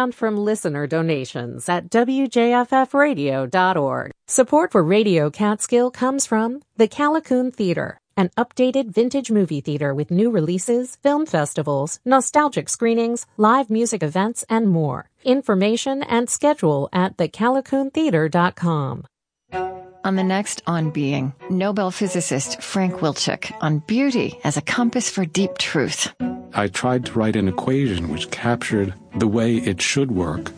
and from listener donations at WJFFradio.org. Support for Radio Catskill comes from the Callicoon Theater, an updated vintage movie theater with new releases, film festivals, nostalgic screenings, live music events, and more. Information and schedule at thecalicoontheater.com. On the next On Being, Nobel physicist Frank Wilczek on beauty as a compass for deep truth. I tried to write an equation which captured the way it should work,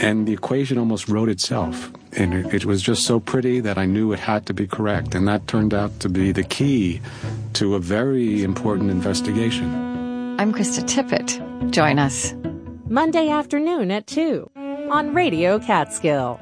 and the equation almost wrote itself. And it, it was just so pretty that I knew it had to be correct, and that turned out to be the key to a very important investigation. I'm Krista Tippett. Join us. Monday afternoon at 2 on Radio Catskill.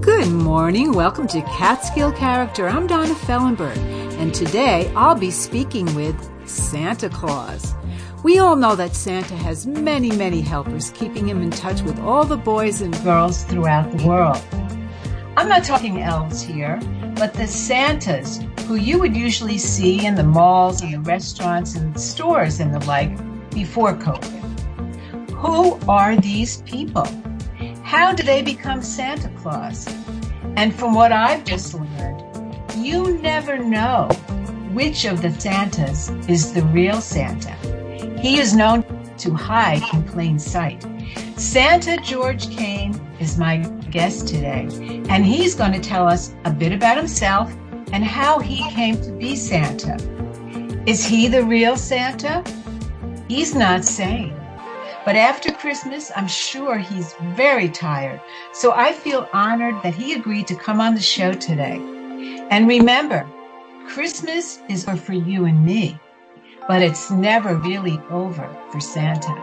Good morning. Welcome to Catskill Character. I'm Donna Fellenberg, and today I'll be speaking with Santa Claus. We all know that Santa has many, many helpers, keeping him in touch with all the boys and girls throughout the world. I'm not talking elves here, but the Santas who you would usually see in the malls and the restaurants and stores and the like before COVID. Who are these people? How do they become Santa Claus? And from what I've just learned, you never know which of the Santas is the real Santa. He is known to hide in plain sight. Santa George Kane is my guest today, and he's going to tell us a bit about himself and how he came to be Santa. Is he the real Santa? He's not saying. But after Christmas, I'm sure he's very tired. So I feel honored that he agreed to come on the show today. And remember, Christmas is for you and me, but it's never really over for Santa.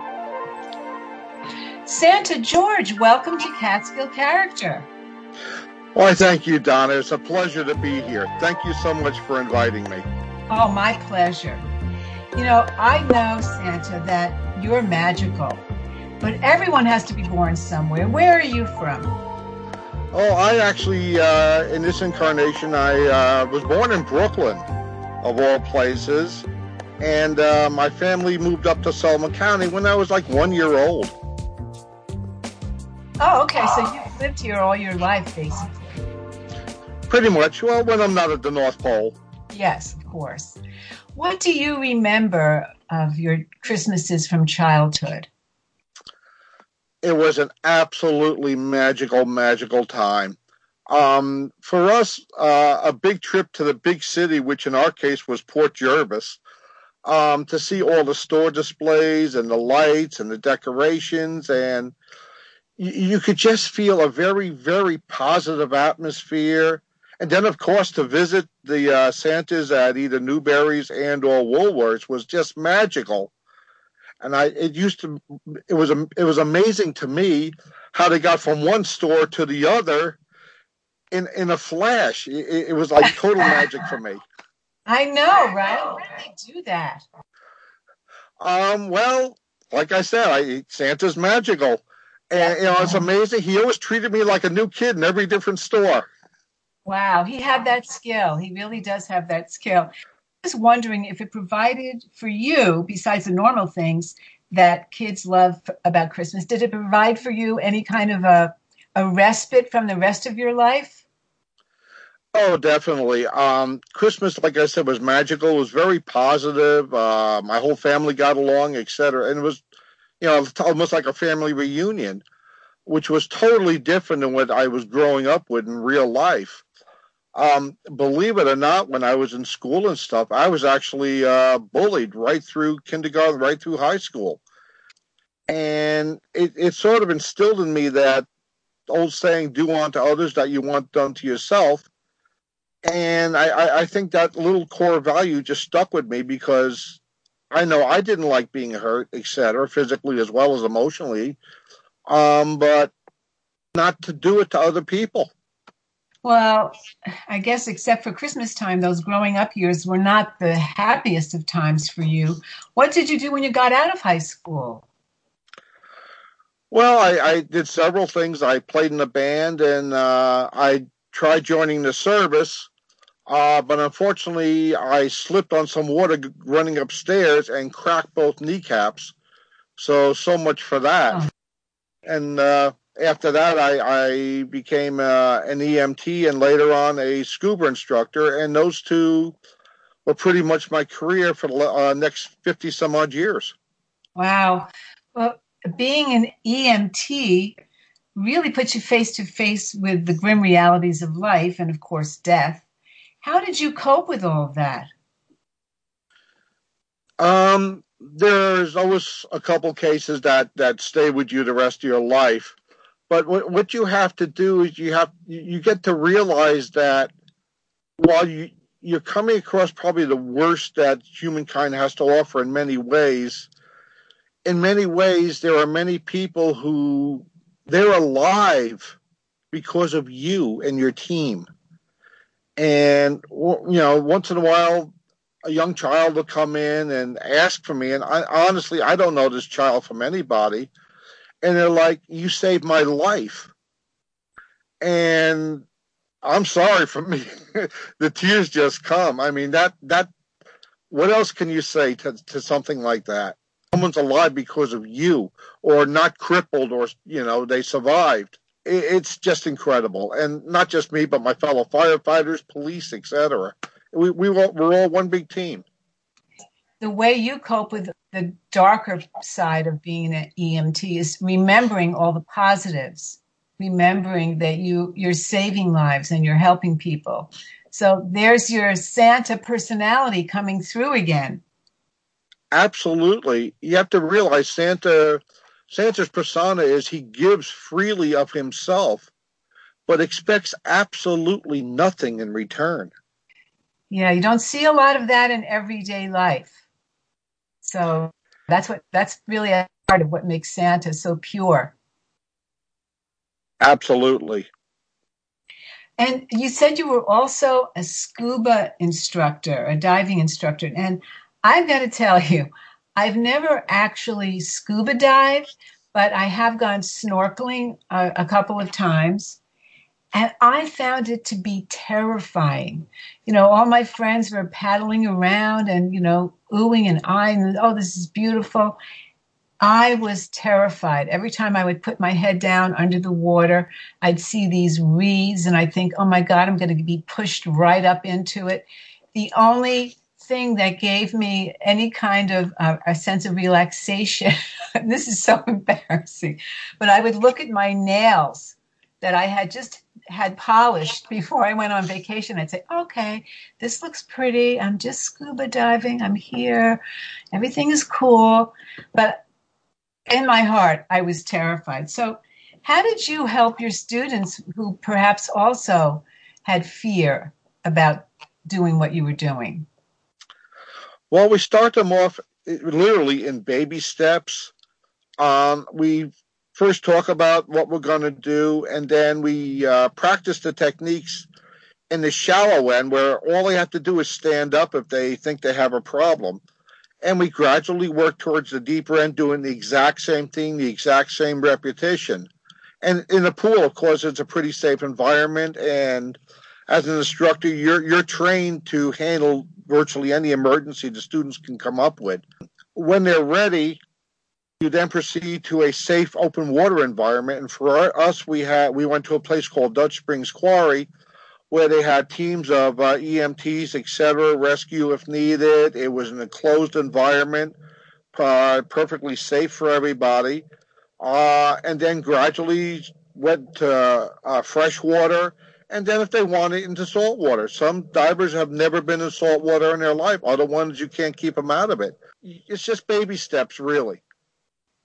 Santa George, welcome to Catskill Character. Why, thank you, Donna. It's a pleasure to be here. Thank you so much for inviting me. Oh, my pleasure. You know, I know, Santa, that you're magical. But everyone has to be born somewhere. Where are you from? Oh, I actually, uh, in this incarnation, I uh, was born in Brooklyn, of all places. And uh, my family moved up to Sullivan County when I was like one year old. Oh, okay. So you've lived here all your life, basically. Pretty much. Well, when I'm not at the North Pole. Yes, of course. What do you remember of your Christmases from childhood? It was an absolutely magical, magical time. Um, for us, uh, a big trip to the big city, which in our case was Port Jervis, um, to see all the store displays and the lights and the decorations. And you, you could just feel a very, very positive atmosphere. And then, of course, to visit the uh, Santas at either Newberry's and or Woolworths was just magical. And I, it used to, it was, it was amazing to me how they got from one store to the other in in a flash. It, it was like total magic for me. I know, right? How did they do that? Um, well, like I said, I, Santa's magical, and you know it's amazing. He always treated me like a new kid in every different store. Wow, he had that skill. He really does have that skill. Was wondering if it provided for you, besides the normal things that kids love about Christmas, did it provide for you any kind of a, a respite from the rest of your life? Oh, definitely. Um, Christmas, like I said, was magical. It was very positive. Uh, my whole family got along, etc. And it was, you know, almost like a family reunion, which was totally different than what I was growing up with in real life. Um, believe it or not, when I was in school and stuff, I was actually uh, bullied right through kindergarten, right through high school. And it, it sort of instilled in me that old saying, do unto others that you want done to yourself. And I, I think that little core value just stuck with me because I know I didn't like being hurt, etc., physically as well as emotionally, um, but not to do it to other people. Well, I guess except for Christmas time, those growing up years were not the happiest of times for you. What did you do when you got out of high school? Well, I, I did several things. I played in a band and uh, I tried joining the service, uh, but unfortunately, I slipped on some water running upstairs and cracked both kneecaps. So so much for that. Oh. And uh, after that, I, I became uh, an EMT and later on a scuba instructor, and those two were pretty much my career for the uh, next fifty some odd years. Wow. Well, being an EMT really puts you face to face with the grim realities of life and, of course, death. How did you cope with all of that? Um, there's always a couple cases that that stay with you the rest of your life, but what what you have to do is you have you get to realize that while you you're coming across probably the worst that humankind has to offer in many ways. In many ways, there are many people who they're alive because of you and your team. And you know, once in a while, a young child will come in and ask for me, and I honestly I don't know this child from anybody, and they're like, "You saved my life," and I'm sorry for me, the tears just come. I mean that that. What else can you say to to something like that? Someone's alive because of you, or not crippled, or you know they survived it's just incredible and not just me but my fellow firefighters police etc we, we we're all one big team. The way you cope with the darker side of being an EMT is remembering all the positives, remembering that you you're saving lives and you're helping people. So there's your Santa personality coming through again. Absolutely. You have to realize Santa Santa's persona is he gives freely of himself, but expects absolutely nothing in return. Yeah, you don't see a lot of that in everyday life. So that's what that's really a part of what makes Santa so pure. Absolutely. And you said you were also a scuba instructor, a diving instructor. And I've got to tell you, I've never actually scuba dived, but I have gone snorkeling a, a couple of times. And I found it to be terrifying. You know, all my friends were paddling around and, you know, oohing and eyeing, oh, this is beautiful. I was terrified. Every time I would put my head down under the water, I'd see these reeds and I'd think, oh my God, I'm going to be pushed right up into it. The only thing that gave me any kind of uh, a sense of relaxation, this is so embarrassing, but I would look at my nails that I had just had polished before I went on vacation. I'd say, okay, this looks pretty. I'm just scuba diving. I'm here. Everything is cool. But in my heart, I was terrified. So, how did you help your students who perhaps also had fear about doing what you were doing? Well, we start them off literally in baby steps. Um, we first talk about what we're going to do, and then we uh, practice the techniques in the shallow end where all they have to do is stand up if they think they have a problem. And we gradually work towards the deeper end, doing the exact same thing, the exact same repetition. And in the pool, of course, it's a pretty safe environment. And as an instructor, you're you're trained to handle virtually any emergency the students can come up with. When they're ready, you then proceed to a safe open water environment. And for us, we had we went to a place called Dutch Springs Quarry, where they had teams of uh, EMTs, etc., rescue if needed. It was an enclosed environment, uh, perfectly safe for everybody. Uh, and then gradually went to uh, fresh water, and then if they wanted into salt water. Some divers have never been in salt water in their life. Other ones you can't keep them out of it. It's just baby steps, really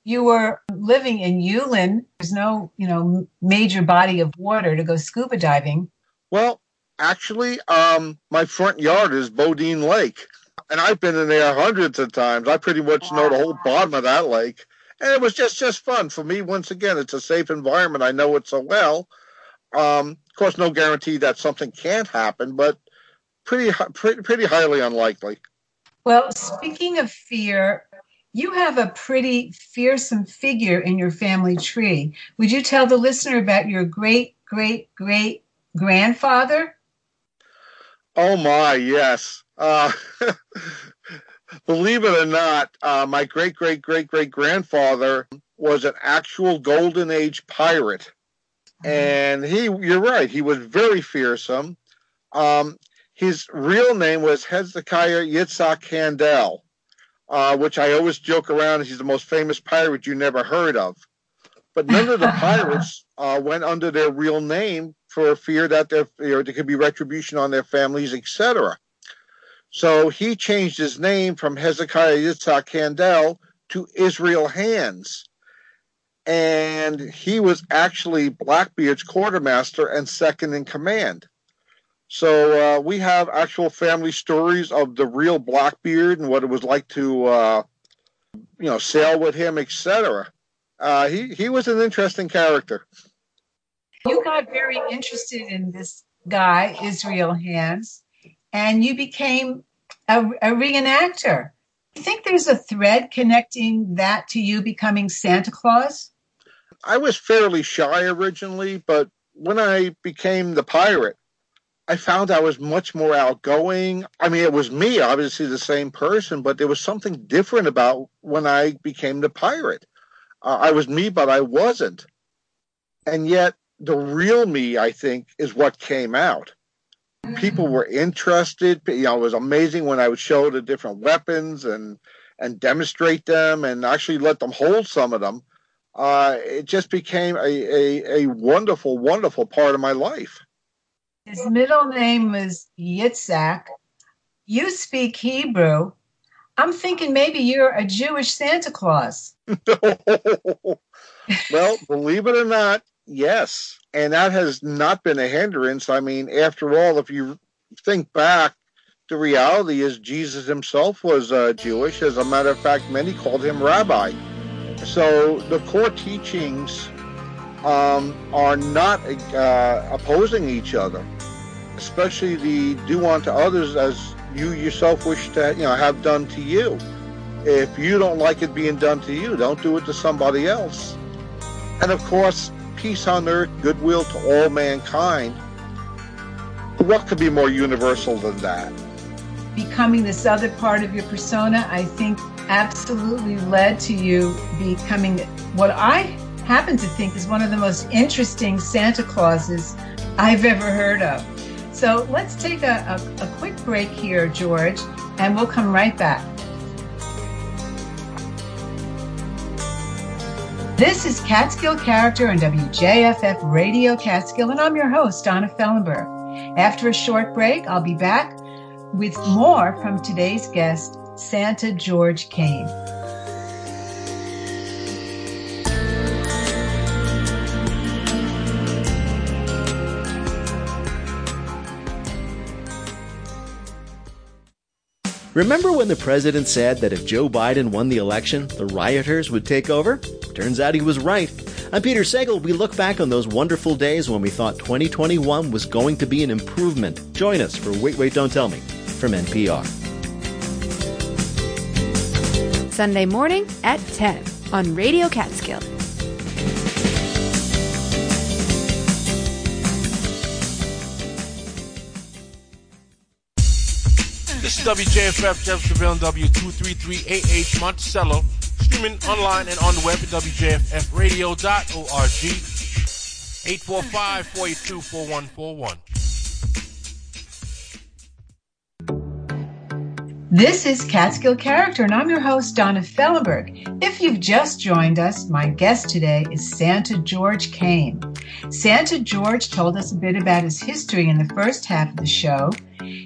you were living in Yulan. There's no, you know, major body of water to go scuba diving. Well, actually, um, my front yard is Bodine Lake, and I've been in there hundreds of times. I pretty much know the whole bottom of that lake, and it was just just fun for me. Once again, it's a safe environment. I know it so well. Um, of course, no guarantee that something can't happen, but pretty pretty pretty highly unlikely. Well, speaking of fear, you have a pretty fearsome figure in your family tree. Would you tell the listener about your great, great, great grandfather? Oh my, yes. Uh, believe it or not, uh, my great great great great grandfather was an actual Golden Age pirate, mm-hmm. and he you're right, he was very fearsome. Um, his real name was Hezekiah Yitzhak Handel, uh, which I always joke around. He's the most famous pirate you never heard of. But none of the pirates uh, went under their real name for fear that there, you know, there could be retribution on their families, etc. So he changed his name from Hezekiah Yitzhak Handel to Israel Hands. And he was actually Blackbeard's quartermaster and second in command. So uh, we have actual family stories of the real Blackbeard and what it was like to, uh, you know, sail with him, etc. Uh, he he was an interesting character. You got very interested in this guy, Israel Hands, and you became a, a reenactor. You think there's a thread connecting that to you becoming Santa Claus? I was fairly shy originally, but when I became the pirate, I found I was much more outgoing. I mean, it was me, obviously the same person, but there was something different about when I became the pirate. Uh, I was me, but I wasn't. And yet, the real me, I think, is what came out. People were interested. You know, it was amazing when I would show the different weapons and and demonstrate them and actually let them hold some of them. Uh, it just became a, a, a wonderful, wonderful part of my life. His middle name was Yitzhak. You speak Hebrew. I'm thinking maybe you're a Jewish Santa Claus. well, believe it or not, yes. And that has not been a hindrance. I mean, after all, if you think back, the reality is Jesus himself was uh, Jewish. As a matter of fact, many called him rabbi. So the core teachings um, are not uh, opposing each other, especially the do unto others as you yourself wish to you know have done to you. If you don't like it being done to you, don't do it to somebody else. And of course, peace on earth, goodwill to all mankind. What could be more universal than that? Becoming this other part of your persona, I think, absolutely led to you becoming what I happen to think is one of the most interesting Santa Clauses I've ever heard of. So let's take a, a, a quick break here, George, and we'll come right back. This is Catskill Character on WJFF Radio Catskill, and I'm your host, Donna Fellenberg. After a short break, I'll be back with more from today's guest, Santa George Kane. Remember when the president said that if Joe Biden won the election, the rioters would take over? Turns out he was right. I'm Peter Sagal. We look back on those wonderful days when we thought 2021 was going to be an improvement. Join us for Wait, Wait, Don't Tell Me from NPR. Sunday morning at 10 on Radio Catskill. WJFF Jeffersonville W233AH Monticello Streaming online and on the web at WJFFradio.org. 845 482 4141. This is Catskill Character, and I'm your host, Donna Fellenberg. If you've just joined us, my guest today is Santa George Kane. Santa George told us a bit about his history in the first half of the show,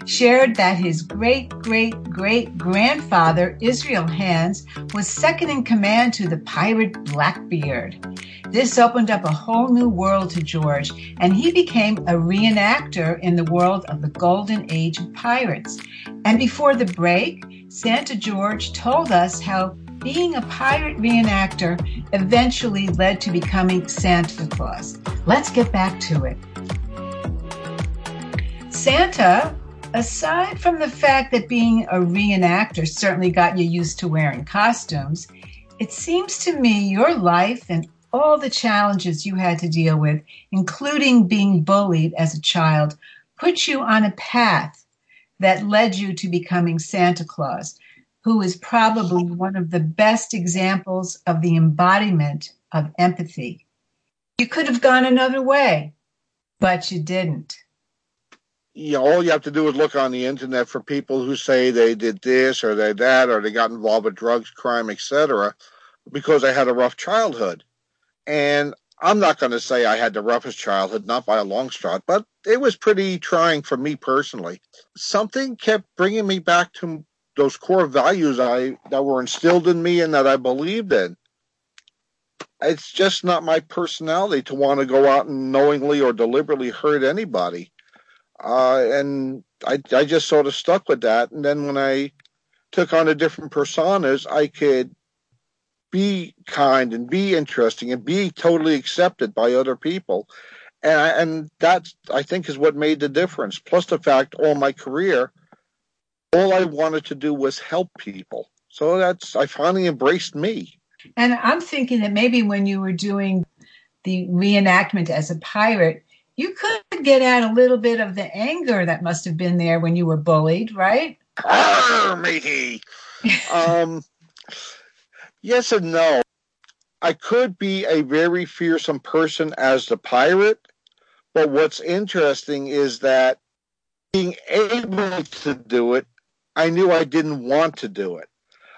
shared that his great great great grandfather, Israel Hands, was second in command to the pirate Blackbeard. This opened up a whole new world to George, and he became a reenactor in the world of the golden age of pirates. And before the break, Santa George told us how being a pirate reenactor eventually led to becoming Santa Claus. Let's get back to it. Santa, aside from the fact that being a reenactor certainly got you used to wearing costumes, it seems to me your life and all the challenges you had to deal with, including being bullied as a child, put you on a path that led you to becoming Santa Claus. who is probably one of the best examples of the embodiment of empathy. You could have gone another way, but you didn't. Know, all you have to do is look on the internet for people who say they did this or they that or they got involved with drugs, crime, etc., because they had a rough childhood. And I'm not going to say I had the roughest childhood, not by a long shot, but it was pretty trying for me personally. Something kept bringing me back to those core values I that were instilled in me and that I believed in. It's just not my personality to want to go out and knowingly or deliberately hurt anybody. Uh, and I, I just sort of stuck with that. And then when I took on the different personas, I could be kind and be interesting and be totally accepted by other people. And, and that, I think, is what made the difference. Plus the fact all my career, all I wanted to do was help people. So that's, I finally embraced me. And I'm thinking that maybe when you were doing the reenactment as a pirate, you could get out a little bit of the anger that must have been there when you were bullied, right? Arr, matey. um, Yes and no. I could be a very fearsome person as the pirate, but what's interesting is that being able to do it, I knew I didn't want to do it.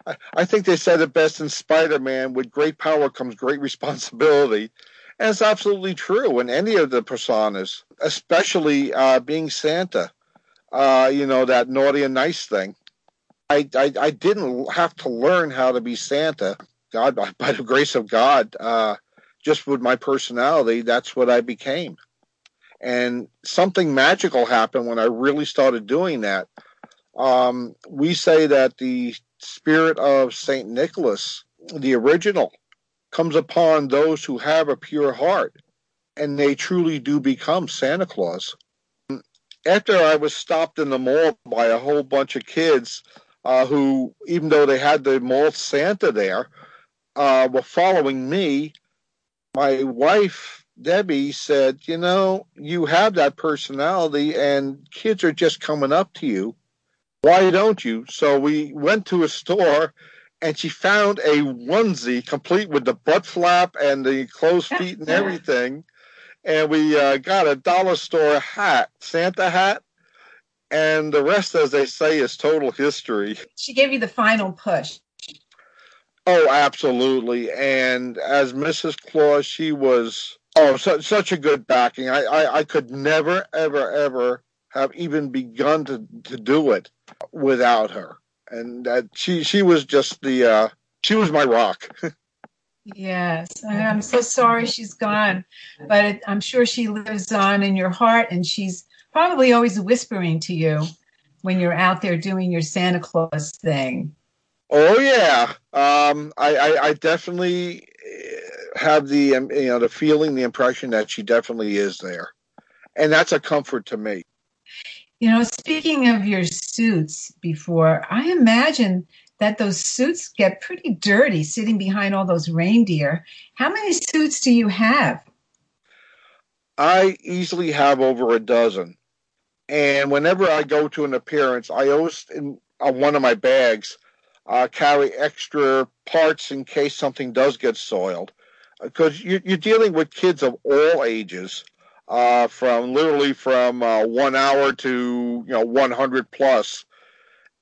I, I think they said it best in Spider Man with great power comes great responsibility. And it's absolutely true in any of the personas, especially uh, being Santa, uh, you know, that naughty and nice thing. I, I, I didn't have to learn how to be Santa. God, by, by the grace of God, uh, just with my personality, that's what I became. And something magical happened when I really started doing that. Um, we say that the spirit of Saint Nicholas, the original, comes upon those who have a pure heart, and they truly do become Santa Claus. After I was stopped in the mall by a whole bunch of kids uh, who, even though they had the mall Santa there, uh, were following me. My wife, Debbie, said, You know, you have that personality, and kids are just coming up to you. Why don't you? So we went to a store and she found a onesie complete with the butt flap and the closed feet and everything. And we uh, got a dollar store hat, Santa hat, and the rest, as they say, is total history. She gave you the final push. Oh, absolutely. And as Mrs. Claus, she was oh su- such a good backing. I, I I could never ever ever have even begun to to do it without her. And that she she was just the uh, she was my rock. yes, I'm so sorry she's gone, but I'm sure she lives on in your heart, and she's probably always whispering to you when you're out there doing your Santa Claus thing. Oh yeah, um, I, I, I definitely have the um, you know the feeling, the impression that she definitely is there, and that's a comfort to me. You know, speaking of your suits before, I imagine that those suits get pretty dirty sitting behind all those reindeer. How many suits do you have? I easily have over a dozen. And whenever I go to an appearance, I always, in uh, one of my bags, uh, carry extra parts in case something does get soiled. Because uh, you're, you're dealing with kids of all ages, uh, from literally from uh, one hour to you know 100 plus,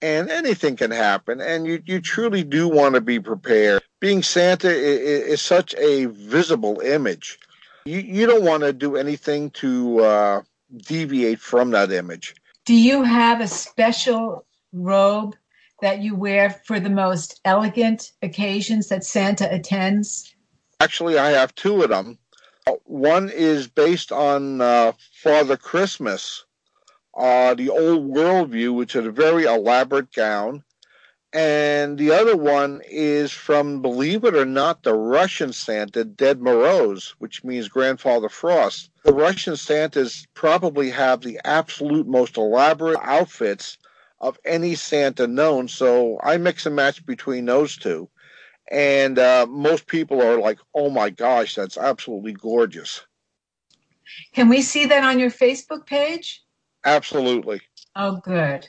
and anything can happen. And you you truly do want to be prepared. Being Santa is, is such a visible image. You you don't want to do anything to uh, deviate from that image. Do you have a special robe that you wear for the most elegant occasions that Santa attends? Actually, I have two of them. One is based on uh, Father Christmas, uh, the old worldview, which is a very elaborate gown. And the other one is from, believe it or not, the Russian Santa, Ded Moroz, which means Grandfather Frost. The Russian Santas probably have the absolute most elaborate outfits of any Santa known. So I mix and match between those two. And uh, most people are like, oh my gosh, that's absolutely gorgeous. Can we see that on your Facebook page? Absolutely. Oh, good.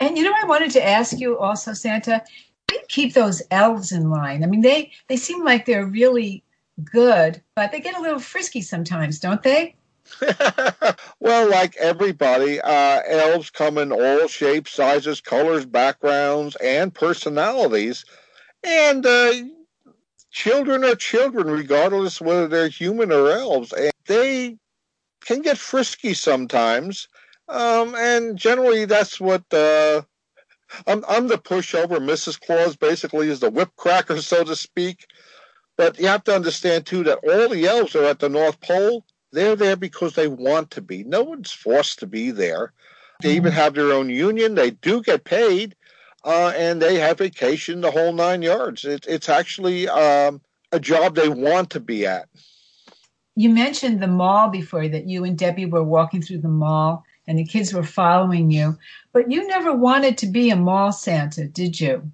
And you know, I wanted to ask you also, Santa, how do you keep those elves in line? I mean, they they seem like they're really good, but they get a little frisky sometimes, don't they? well, like everybody, uh, elves come in all shapes, sizes, colors, backgrounds, and personalities. And uh, children are children, regardless whether they're human or elves. And they can get frisky sometimes. Um, and generally, that's what uh, I'm, I'm the pushover. Mrs. Claus basically is the whip cracker, so to speak. But you have to understand, too, that all the elves are at the North Pole they're there because they want to be. No one's forced to be there. They even mm-hmm. have their own union. They do get paid, uh, and they have vacation the whole nine yards. It, it's actually um, a job they want to be at. You mentioned the mall before that you and Debbie were walking through the mall and the kids were following you, but you never wanted to be a mall Santa, did you?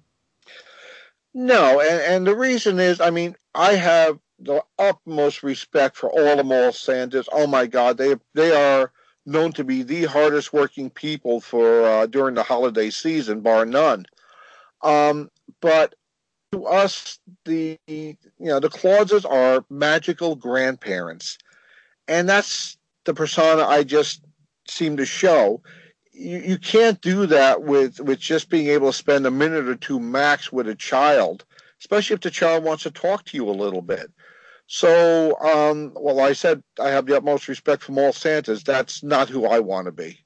No, and, and the reason is, I mean, I have the utmost respect for all the mall Santas. Oh my God, they they are known to be the hardest working people for uh, during the holiday season, bar none. Um, but to us, the you know the Clauses are magical grandparents, and that's the persona I just seem to show. You, you can't do that with with just being able to spend a minute or two max with a child, especially if the child wants to talk to you a little bit. So, um, well, I said I have the utmost respect for mall Santas. That's not who I want to be.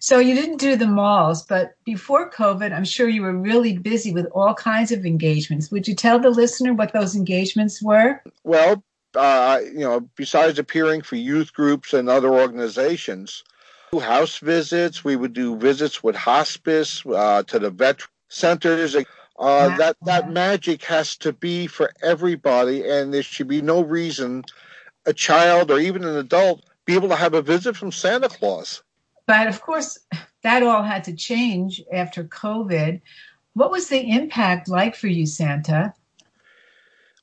So you didn't do the malls, but before COVID, I'm sure you were really busy with all kinds of engagements. Would you tell the listener what those engagements were? Well, uh, you know, besides appearing for youth groups and other organizations, house visits. We would do visits with hospice uh, to the vet centers. Uh, that that magic has to be for everybody, and there should be no reason a child or even an adult be able to have a visit from Santa Claus. But of course, that all had to change after COVID. What was the impact like for you, Santa?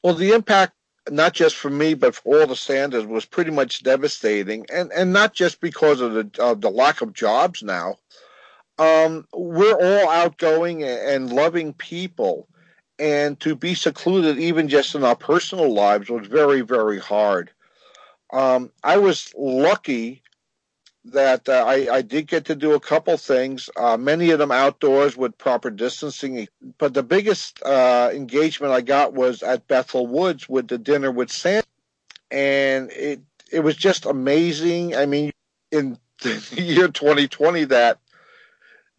Well, the impact not just for me but for all the Santas was pretty much devastating, and and not just because of the of the lack of jobs now, um, we're all outgoing and loving people. And to be secluded, even just in our personal lives, was very, very hard. Um, I was lucky that uh, I, I, did get to do a couple things, uh, many of them outdoors with proper distancing. But the biggest uh, engagement I got was at Bethel Woods with the dinner with Sam, And it, it was just amazing. I mean, in the year 2020, that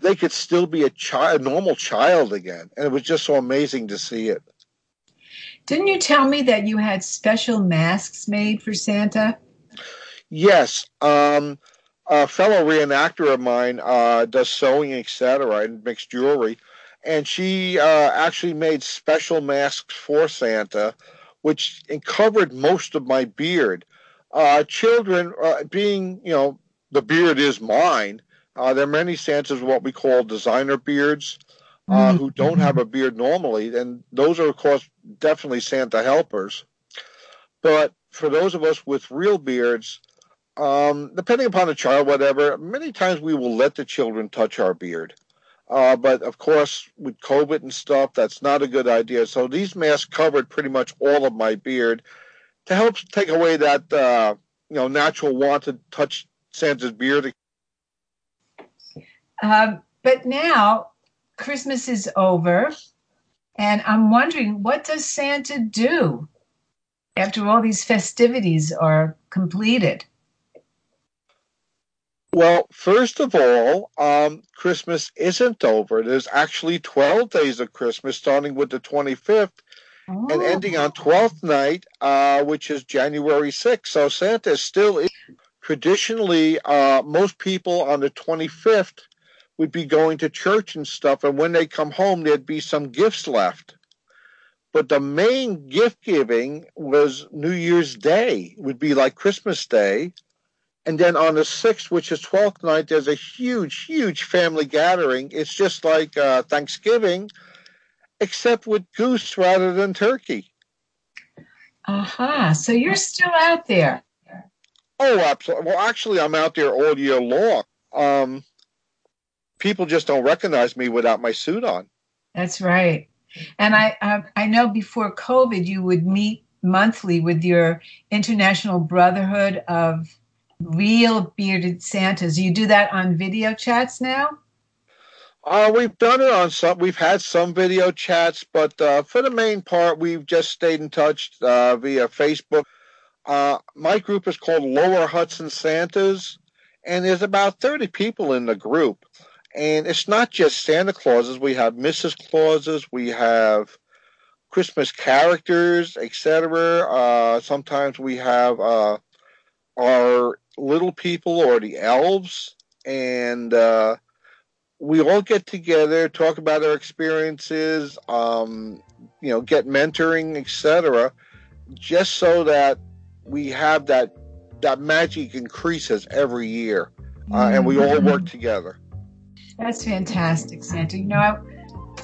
they could still be a child, a normal child again, and it was just so amazing to see it. Didn't you tell me that you had special masks made for Santa? Yes, um, a fellow reenactor of mine uh, does sewing, etc., and makes jewelry, and she uh, actually made special masks for Santa, which covered most of my beard. Uh, children, uh, being you know, the beard is mine uh, there are many Santas what we call designer beards uh, mm-hmm. who don't have a beard normally, and those are, of course, definitely Santa helpers. But for those of us with real beards, um, depending upon the child, whatever, many times we will let the children touch our beard. Uh, but of course, with COVID and stuff, that's not a good idea. So these masks covered pretty much all of my beard to help take away that uh, you know natural want to touch Santa's beard um, but now Christmas is over, and I'm wondering what does Santa do after all these festivities are completed? Well, first of all, um, Christmas isn't over. There's actually 12 days of Christmas, starting with the 25th oh. and ending on 12th night, uh, which is January 6th. So Santa is still traditionally, uh, most people on the 25th would be going to church and stuff, and when they come home, there'd be some gifts left. But the main gift giving was New Year's Day, it would be like Christmas Day. And then on the 6th, which is 12th night, there's a huge, huge family gathering. It's just like uh, Thanksgiving, except with goose rather than turkey. Aha, uh-huh. so you're still out there. Oh, absolutely. Well, actually, I'm out there all year long. Um, people just don't recognize me without my suit on. That's right. And I uh, I know before COVID, you would meet monthly with your International Brotherhood of Real Bearded Santas. You do that on video chats now. Uh, we've done it on some. We've had some video chats, but uh, for the main part, we've just stayed in touch uh, via Facebook. Uh, my group is called Lower Hudson Santas, and there's about 30 people in the group. And it's not just Santa Clauses. We have Mrs. Clauses. We have Christmas characters, etc. Uh, sometimes we have uh, our little people or the elves, and uh, we all get together, talk about our experiences, um, you know, get mentoring, etc., just so that we have that that magic increases every year, uh, and we all work together. That's fantastic, Santa. You know, I,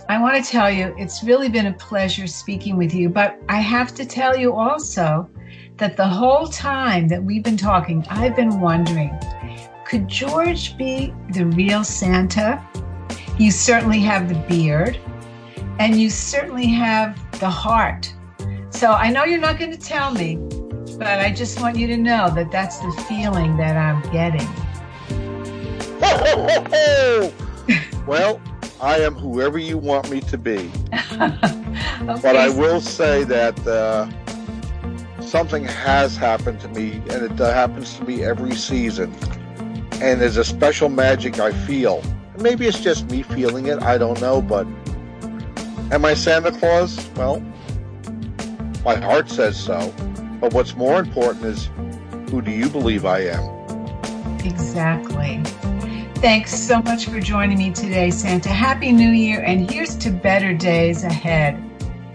I want to tell you, it's really been a pleasure speaking with you, but I have to tell you also that the whole time that we've been talking, I've been wondering could George be the real Santa? You certainly have the beard, and you certainly have the heart. So I know you're not going to tell me, but I just want you to know that that's the feeling that I'm getting. Well, I am whoever you want me to be. okay. But I will say that uh, something has happened to me, and it uh, happens to me every season. And there's a special magic I feel. Maybe it's just me feeling it, I don't know, but am I Santa Claus? Well, my heart says so. But what's more important is who do you believe I am? Exactly. Thanks so much for joining me today, Santa. Happy New Year, and here's to better days ahead.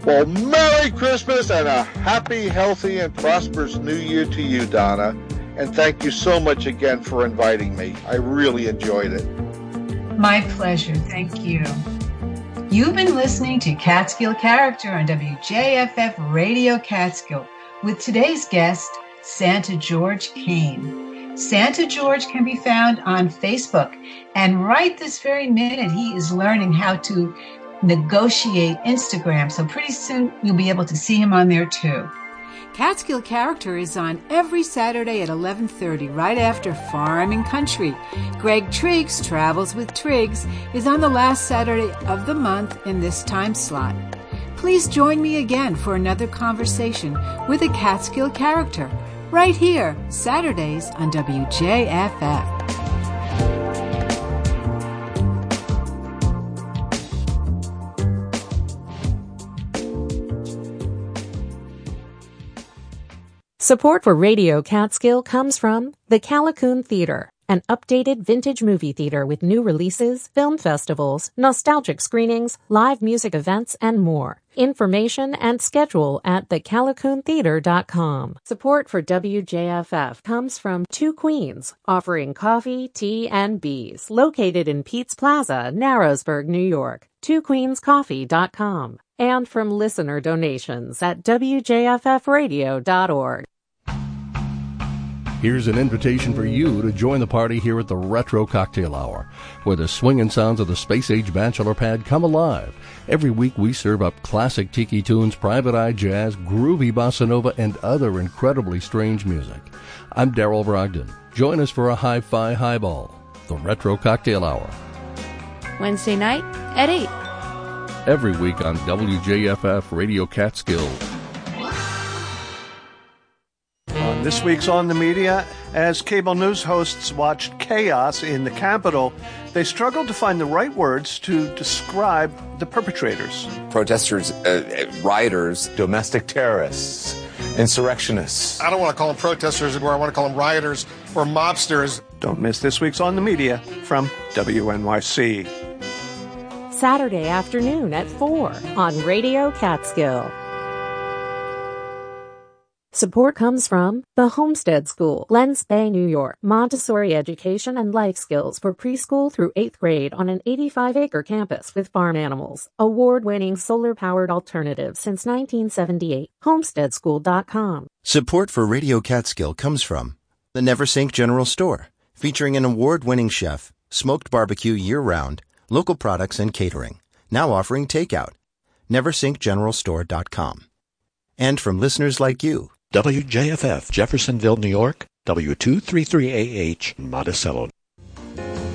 Well, Merry Christmas and a happy, healthy, and prosperous New Year to you, Donna. And thank you so much again for inviting me. I really enjoyed it. My pleasure. Thank you. You've been listening to Catskill Character on WJFF Radio Catskill with today's guest, Santa George Kane. Santa George can be found on Facebook, and right this very minute, he is learning how to negotiate Instagram. So pretty soon you'll be able to see him on there too. Catskill Character is on every Saturday at 11:30 right after Farm and Country. Greg Triggs Travels with Triggs is on the last Saturday of the month in this time slot. Please join me again for another conversation with a Catskill character right here Saturdays on WJFF. Support for Radio Catskill comes from the Callicoon Theater, an updated vintage movie theater with new releases, film festivals, nostalgic screenings, live music events, and more. Information and schedule at thecalicoontheater.com. Support for WJFF comes from Two Queens, offering coffee, tea, and bees, located in Pete's Plaza, Narrowsburg, New York. TwoQueensCoffee.com. And from listener donations at WJFFradio.org. Here's an invitation for you to join the party here at the Retro Cocktail Hour, where the swinging sounds of the Space Age Bachelor Pad come alive. Every week we serve up classic tiki tunes, private eye jazz, groovy bossa nova, and other incredibly strange music. I'm Daryl Brogdon. Join us for a hi-fi highball, the Retro Cocktail Hour. Wednesday night at 8. Every week on WJFF Radio Catskill. This week's On the Media, as cable news hosts watched chaos in the Capitol, they struggled to find the right words to describe the perpetrators. Protesters, uh, rioters, domestic terrorists, insurrectionists. I don't want to call them protesters anymore. I want to call them rioters or mobsters. Don't miss this week's On the Media from WNYC. Saturday afternoon at 4 on Radio Catskill. Support comes from the Homestead School, Glen Spey, New York. Montessori education and life skills for preschool through eighth grade on an 85 acre campus with farm animals. Award winning solar powered alternative since 1978. Homesteadschool.com. Support for Radio Catskill comes from the Neversink General Store, featuring an award winning chef, Smoked barbecue year round, local products and catering. Now offering takeout. NeversinkGeneralStore.com. And from listeners like you. WJFF, Jeffersonville, New York, W233AH, Monticello.